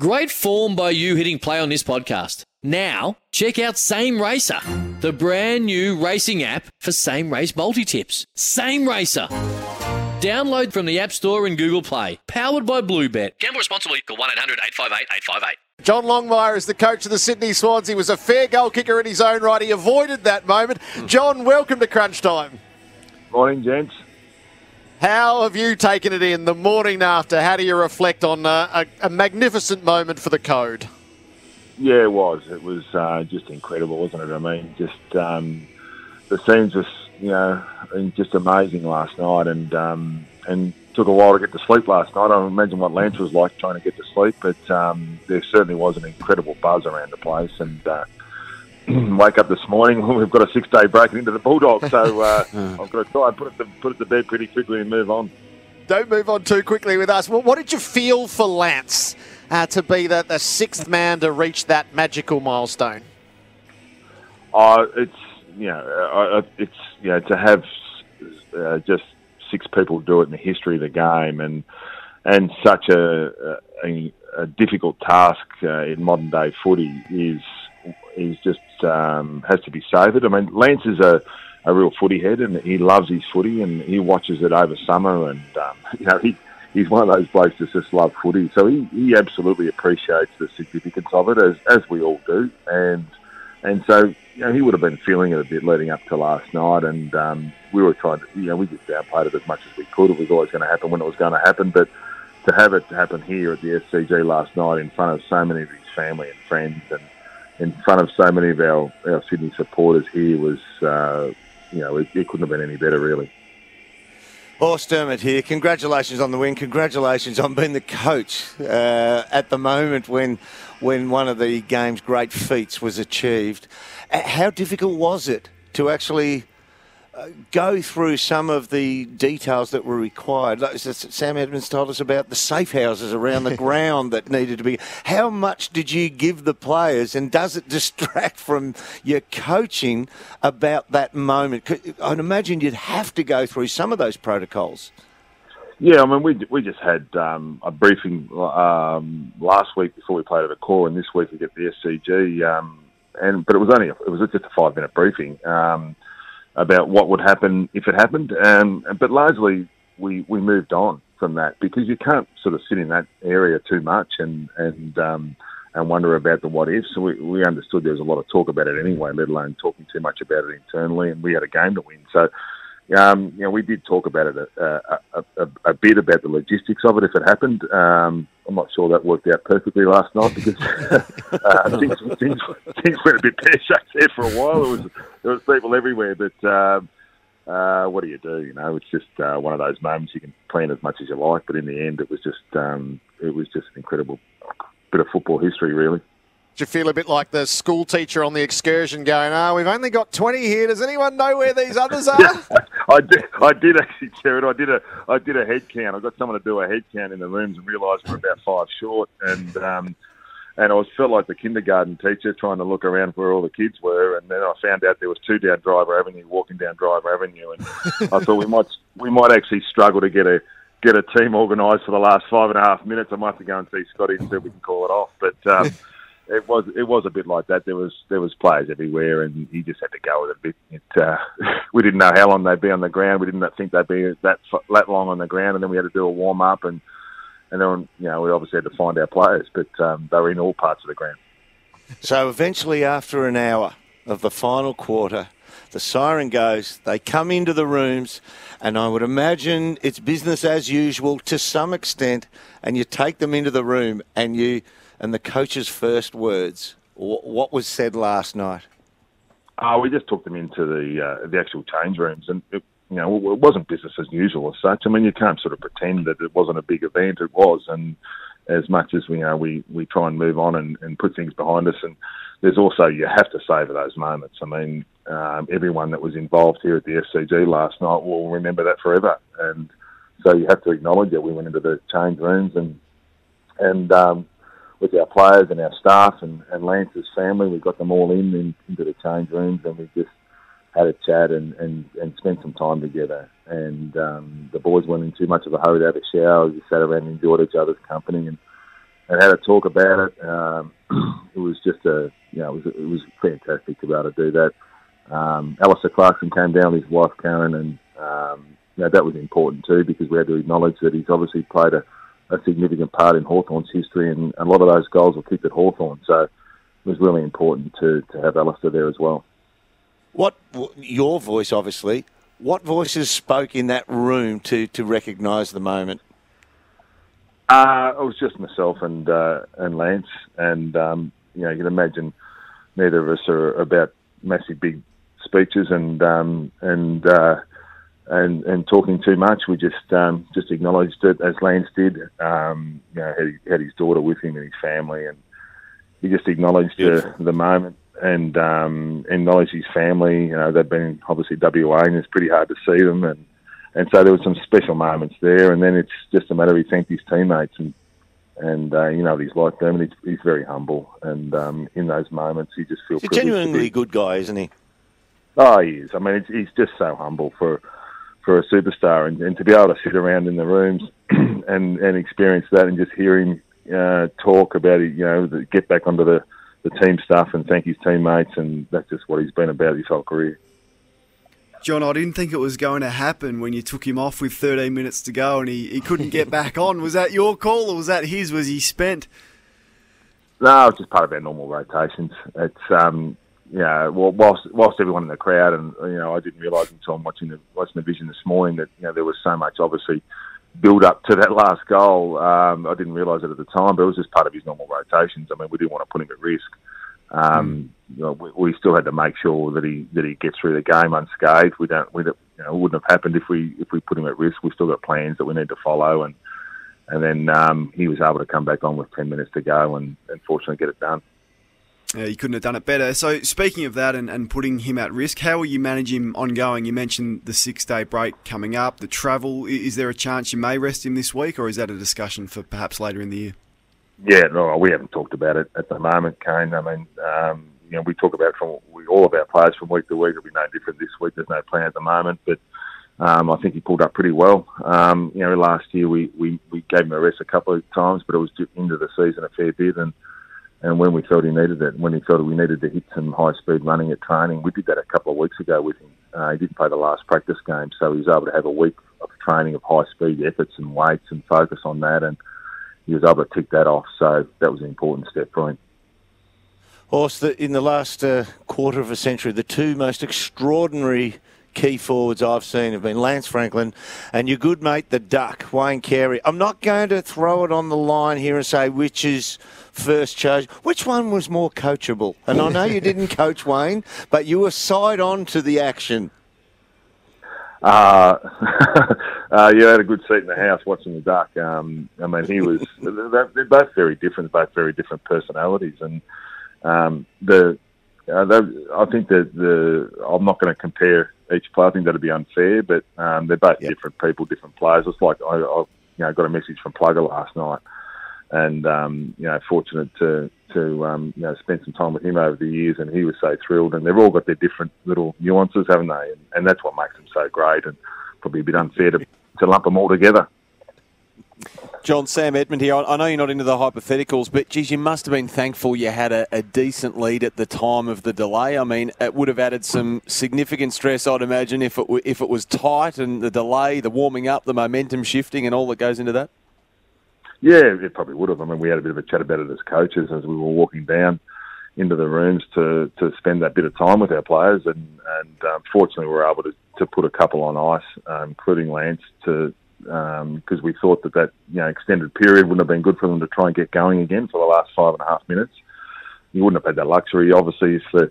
Great form by you hitting play on this podcast. Now, check out Same Racer, the brand new racing app for same race multi tips. Same Racer. Download from the App Store and Google Play. Powered by Bluebet. Gamble responsibly. Call 1 800 858 858. John Longmire is the coach of the Sydney Swans. He was a fair goal kicker in his own right. He avoided that moment. John, welcome to Crunch Time. Morning, gents. How have you taken it in the morning after? How do you reflect on uh, a, a magnificent moment for the code? Yeah, it was. It was uh, just incredible, wasn't it? I mean, just um, the scenes was, you know, just amazing last night, and um, and took a while to get to sleep last night. I imagine what Lance was like trying to get to sleep, but um, there certainly was an incredible buzz around the place, and. Uh, wake up this morning. We've got a six-day break into the Bulldogs, so uh, I've got to try and put it to, put it to bed pretty quickly and move on. Don't move on too quickly with us. Well, what did you feel for Lance uh, to be the, the sixth man to reach that magical milestone? Uh, it's you know, uh, it's you know, to have uh, just six people do it in the history of the game, and and such a, a, a difficult task uh, in modern day footy is is just um, has to be savoured. I mean, Lance is a, a real footy head, and he loves his footy, and he watches it over summer, and um, you know he. He's one of those blokes that just love footy, so he, he absolutely appreciates the significance of it, as as we all do, and and so you know he would have been feeling it a bit leading up to last night, and um, we were trying to you know we just downplayed it as much as we could. It was always going to happen when it was going to happen, but to have it happen here at the SCG last night in front of so many of his family and friends, and in front of so many of our, our Sydney supporters here was, uh, you know, it, it, couldn't have been any better, really. Horse Dermott here. Congratulations on the win. Congratulations on being the coach uh, at the moment when when one of the game's great feats was achieved. How difficult was it to actually go through some of the details that were required. Like Sam Edmund told us about the safe houses around the ground that needed to be. How much did you give the players, and does it distract from your coaching about that moment? I'd imagine you'd have to go through some of those protocols. Yeah, I mean, we we just had um, a briefing um, last week before we played at a core, and this week we get the SCG. Um, and but it was only a, it was just a five minute briefing. Um, about what would happen if it happened. Um, but largely, we, we moved on from that because you can't sort of sit in that area too much and and um, and wonder about the what ifs. So we, we understood there was a lot of talk about it anyway, let alone talking too much about it internally. And we had a game to win, so um, you know, we did talk about it a, a, a, a, bit about the logistics of it if it happened. Um, I'm not sure that worked out perfectly last night because uh, things, things, things went a bit pear shaped there for a while. There was there was people everywhere, but um, uh, what do you do? You know, it's just uh, one of those moments. You can plan as much as you like, but in the end, it was just um, it was just an incredible bit of football history, really. Do you feel a bit like the school teacher on the excursion going, oh, we've only got 20 here. Does anyone know where these others are? yeah, I did, I did actually, Jared. I did a, I did a head count. I got someone to do a head count in the rooms and realised we're about five short. And, um, and I was felt like the kindergarten teacher trying to look around where all the kids were, and then I found out there was two down Driver Avenue, walking down Driver Avenue, and I thought we might we might actually struggle to get a get a team organised for the last five and a half minutes. I might have to go and see Scotty and see if we can call it off, but. Um, it was it was a bit like that. There was there was players everywhere, and he just had to go with it a bit. It, uh, we didn't know how long they'd be on the ground. We didn't think they'd be that that long on the ground, and then we had to do a warm up, and and then you know we obviously had to find our players, but um, they were in all parts of the ground. So eventually, after an hour of the final quarter, the siren goes. They come into the rooms, and I would imagine it's business as usual to some extent. And you take them into the room, and you and the coach's first words. What was said last night? Uh, we just took them into the uh, the actual change rooms, and it, you know it wasn't business as usual as such. I mean, you can't sort of pretend that it wasn't a big event. It was, and as much as we you know we we try and move on and, and put things behind us, and there's also you have to savour those moments. I mean, um, everyone that was involved here at the SCG last night will remember that forever, and so you have to acknowledge that we went into the change rooms and and um, with our players and our staff and, and Lance's family. We got them all in, in into the change rooms and we just had a chat and, and, and spent some time together. And um, the boys weren't in too much of a hurry to have a shower. We just sat around and enjoyed each other's company. And and had a talk about it. Um, it was just a, you know, it was, it was fantastic to be able to do that. Um, Alastair Clarkson came down with his wife Karen, and um, you know, that was important too because we had to acknowledge that he's obviously played a, a significant part in Hawthorn's history, and a lot of those goals were kicked at Hawthorn. So it was really important to, to have Alastair there as well. What your voice, obviously. What voices spoke in that room to to recognise the moment? Uh, it was just myself and uh, and Lance, and um, you know you can imagine neither of us are about massive big speeches and um, and uh, and and talking too much. We just um, just acknowledged it as Lance did. Um, you know, had, had his daughter with him and his family, and he just acknowledged the, the moment and um, acknowledged his family. You know, they've been obviously WA, and it's pretty hard to see them and and so there were some special moments there. And then it's just a matter of he thanked his teammates and and uh, you know he's like them, and he's, he's very humble. And um, in those moments, he just feels he's a genuinely good guy, isn't he? Oh, he is. I mean, he's just so humble for for a superstar, and, and to be able to sit around in the rooms and and experience that, and just hear him uh, talk about it, you know, get back onto the the team stuff and thank his teammates, and that's just what he's been about his whole career. John, I didn't think it was going to happen when you took him off with 13 minutes to go and he, he couldn't get back on. Was that your call or was that his? Was he spent? No, it's just part of our normal rotations. It's um, yeah. Well, whilst whilst everyone in the crowd and you know, I didn't realise until I'm watching the watching the vision this morning that you know there was so much obviously build up to that last goal. Um, I didn't realise it at the time, but it was just part of his normal rotations. I mean, we didn't want to put him at risk. Um, mm. you know, we, we, still had to make sure that he that he gets through the game unscathed. We don't, we don't, you know, it wouldn't have happened if we if we put him at risk. We've still got plans that we need to follow, and and then um, he was able to come back on with ten minutes to go, and, unfortunately get it done. Yeah, you couldn't have done it better. So, speaking of that and, and putting him at risk, how will you manage him ongoing? You mentioned the six day break coming up, the travel. Is there a chance you may rest him this week, or is that a discussion for perhaps later in the year? Yeah, no, we haven't talked about it at the moment, Kane. I mean, um, you know, we talk about from we, all of our players from week to week. It'll be no different this week. There's no plan at the moment, but um, I think he pulled up pretty well. Um, you know, last year we, we, we gave him a rest a couple of times, but it was into the season a fair bit, and and when we felt he needed it, when he felt we needed to hit some high speed running at training, we did that a couple of weeks ago with him. Uh, he didn't play the last practice game, so he was able to have a week of training of high speed efforts and weights and focus on that and he was able to tick that off. So that was an important step for him. Horse, in the last uh, quarter of a century, the two most extraordinary key forwards I've seen have been Lance Franklin and your good mate, the Duck, Wayne Carey. I'm not going to throw it on the line here and say which is first chosen. Which one was more coachable? And I know you didn't coach Wayne, but you were side on to the action. Uh, uh, I had a good seat in the house watching the duck. Um, I mean, he was. they're both very different, both very different personalities, and um, the. Uh, I think that the I'm not going to compare each player. I think that'd be unfair, but um, they're both yep. different people, different players. It's like I, I, you know, got a message from Plugger last night, and um, you know, fortunate to to um, you know spend some time with him over the years, and he was so thrilled. And they've all got their different little nuances, haven't they? And, and that's what makes them so great, and probably a bit unfair to to lump them all together. John Sam Edmund here. I know you're not into the hypotheticals, but geez, you must have been thankful you had a, a, decent lead at the time of the delay. I mean, it would have added some significant stress, I'd imagine, if it if it was tight and the delay, the warming up, the momentum shifting, and all that goes into that. Yeah, it probably would have. I mean, we had a bit of a chat about it as coaches as we were walking down into the rooms to, to spend that bit of time with our players, and and um, fortunately we were able to, to put a couple on ice, um, including Lance, to because um, we thought that that you know extended period wouldn't have been good for them to try and get going again for the last five and a half minutes. You wouldn't have had that luxury, obviously, if the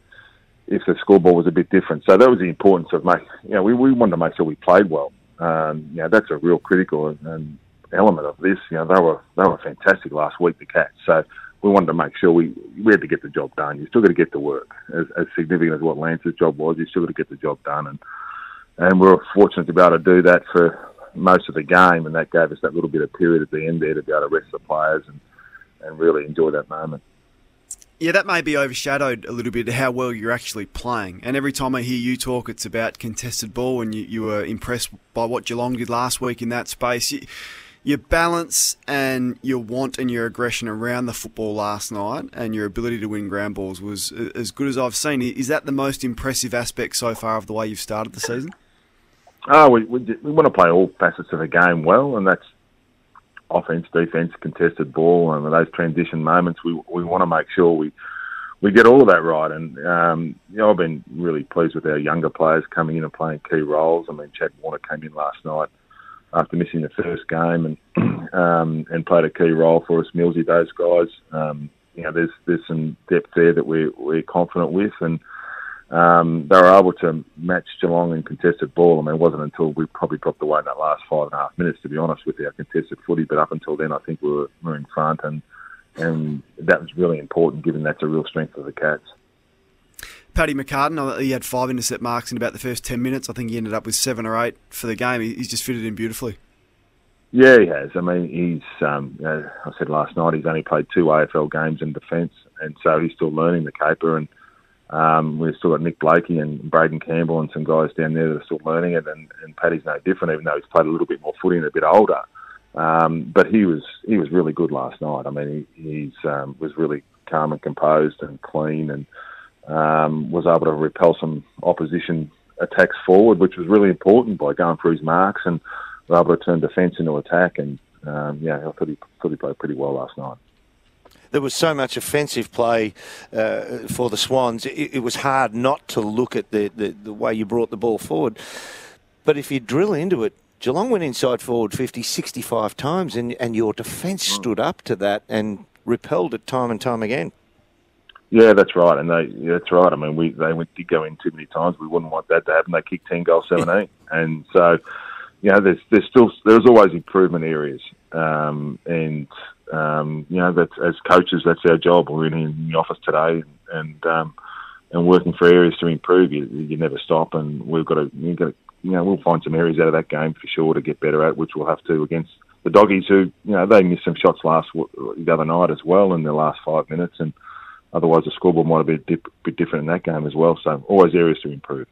if the scoreboard was a bit different. So that was the importance of make. You know, we, we wanted to make sure we played well. Um, you know, that's a real critical and, element of this. You know, they were they were fantastic last week, the Cats. So we wanted to make sure we we had to get the job done. You still got to get to work, as, as significant as what Lance's job was. You still got to get the job done, and and we were fortunate to be able to do that for most of the game, and that gave us that little bit of period at the end there to be able to rest the players and and really enjoy that moment. Yeah, that may be overshadowed a little bit how well you're actually playing. And every time I hear you talk, it's about contested ball, and you, you were impressed by what Geelong did last week in that space. You, your balance and your want and your aggression around the football last night and your ability to win ground balls was as good as I've seen. Is that the most impressive aspect so far of the way you've started the season? Oh, we, we, we want to play all facets of the game well, and that's offense, defense, contested ball, and those transition moments. We we want to make sure we we get all of that right. And um, you know, I've been really pleased with our younger players coming in and playing key roles. I mean, Chad Warner came in last night after missing the first game and um, and played a key role for us. Millsy, those guys. Um, you know, there's there's some depth there that we're we're confident with, and um, they were able to match Geelong in contested ball. I mean, it wasn't until we probably dropped away in that last five and a half minutes, to be honest, with our contested footy. But up until then, I think we were, we were in front, and and that was really important, given that's a real strength of the Cats. Paddy McCartan, he had five intercept marks in about the first 10 minutes. I think he ended up with seven or eight for the game. He's just fitted in beautifully. Yeah, he has. I mean, he's, um, know, I said last night, he's only played two AFL games in defence, and so he's still learning the caper. And um, we've still got Nick Blakey and Braeden Campbell and some guys down there that are still learning it. And, and Paddy's no different, even though he's played a little bit more footy and a bit older. Um, but he was he was really good last night. I mean, he he's, um, was really calm and composed and clean and um, was able to repel some opposition attacks forward, which was really important by going through his marks and was able to turn defence into attack. And um, yeah, I thought he, thought he played pretty well last night. There was so much offensive play uh, for the Swans. It, it, was hard not to look at the, the, the way you brought the ball forward. But if you drill into it, Geelong went inside forward 50, 65 times, and, and your defence hmm. stood up to that and repelled it time and time again. Yeah, that's right, and they yeah, that's right. I mean, we they went, did go in too many times. We wouldn't want that to happen. They kicked ten goals, seventeen, and so you know, there's there's still there's always improvement areas, um, and um, you know, that as coaches, that's our job. We're in, the office today, and um, and working for areas to improve. You, you never stop, and we've got to you got to you know we'll find some areas out of that game for sure to get better at, which we'll have to against the doggies who you know they missed some shots last the other night as well in the last five minutes and Otherwise, the scoreboard might have been a bit different in that game as well. So, always areas to improve.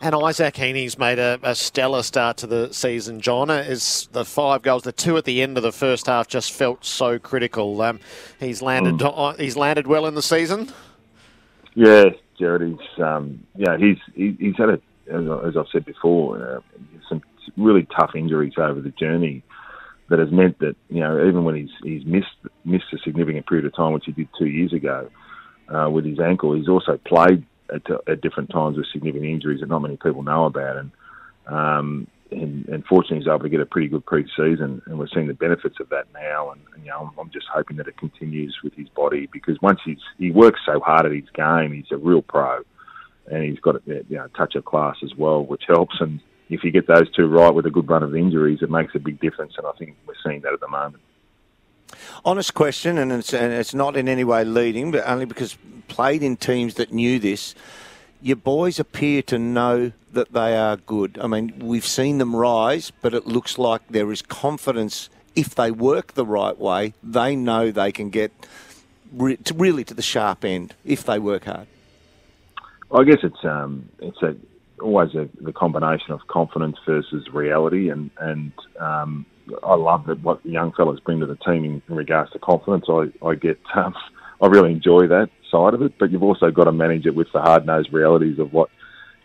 And Isaac Heeney's made a, a, stellar start to the season, John. Is the five goals, the two at the end of the first half, just felt so critical. Um, he's landed. Mm. He's landed well in the season. Yeah, Jared. He's um, yeah. He's he, he's had a as I've said before, uh, some really tough injuries over the journey that has meant that you know even when he's he's missed missed a significant period of time, which he did two years ago uh, with his ankle, he's also played at, at, different times with significant injuries that not many people know about, and um, and, and fortunately he's able to get a pretty good pre-season, and we're seeing the benefits of that now. And, and you know, I'm, I'm just hoping that it continues with his body because once he's he works so hard at his game, he's a real pro, and he's got a you know, touch of class as well, which helps. And if you get those two right with a good run of injuries, it makes a big difference. And I think we're seeing that at the moment. Honest question, and it's, and it's not in any way leading, but only because played in teams that knew this. Your boys appear to know that they are good. I mean, we've seen them rise, but it looks like there is confidence if they work the right way. They know they can get re- really to the sharp end if they work hard. I guess it's um, it's a always a, the combination of confidence versus reality, and and um, I love that what the young fellas bring to the team in, in regards to confidence. I I get um, I really enjoy that side of it, but you've also got to manage it with the hard nosed realities of what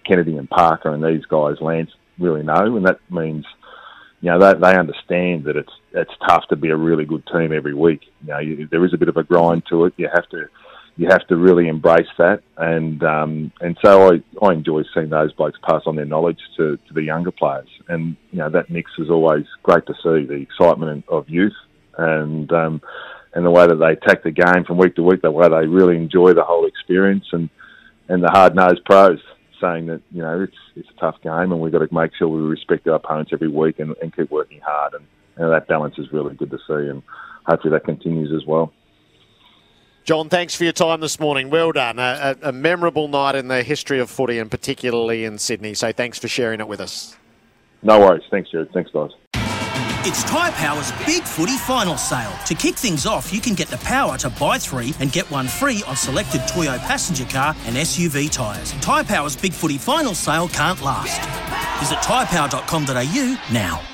Kennedy and Parker and these guys, Lance, really know, and that means. You know they, they understand that it's it's tough to be a really good team every week. You know you, there is a bit of a grind to it. You have to you have to really embrace that. And um, and so I, I enjoy seeing those blokes pass on their knowledge to, to the younger players. And you know that mix is always great to see the excitement of youth and um, and the way that they attack the game from week to week, the way they really enjoy the whole experience, and and the hard nosed pros saying that you know it's it's a tough game and we've got to make sure we respect our opponents every week and, and keep working hard. And, and that balance is really good to see, and hopefully that continues as well. John, thanks for your time this morning. Well done. A, a, a, memorable night in the history of footy and particularly in Sydney. So thanks for sharing it with us. No worries. Thanks, Jared. Thanks, guys. It's Tyre Power's Big Footy Final Sale. To kick things off, you can get the power to buy three and get one free on selected Toyo passenger car and SUV tyres. Tyre Power's Big Footy Final Sale can't last. Visit tyrepower.com.au now.